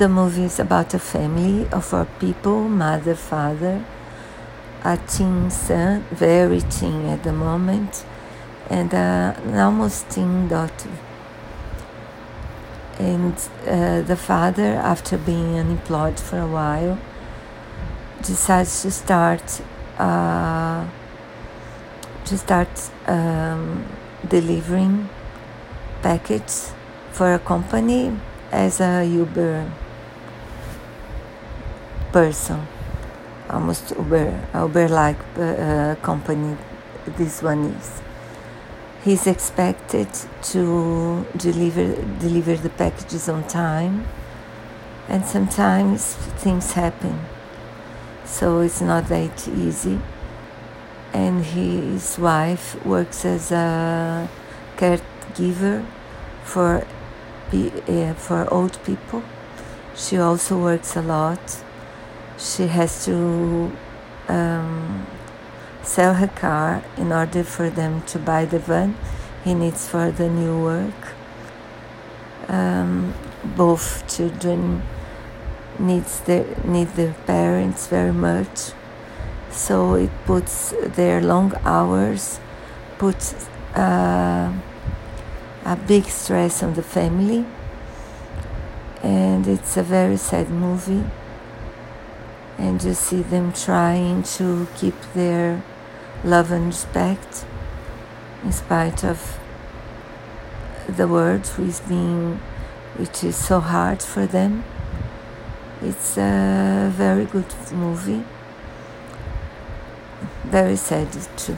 the movie is about a family of four people mother, father, a teen son, very teen at the moment, and uh, an almost teen daughter. And uh, the father, after being unemployed for a while, decides to start uh, to start um, delivering packages for a company as a Uber person, almost Uber Uber like uh, company. This one is. He's expected to deliver deliver the packages on time, and sometimes things happen, so it's not that easy. And his wife works as a caregiver for uh, for old people. She also works a lot. She has to um, sell her car in order for them to buy the van he needs for the new work. Um, both children needs their need their parents very much, so it puts their long hours puts uh, a big stress on the family, and it's a very sad movie. And you see them trying to keep their love and respect in spite of the world which being which is so hard for them. It's a very good movie. Very sad too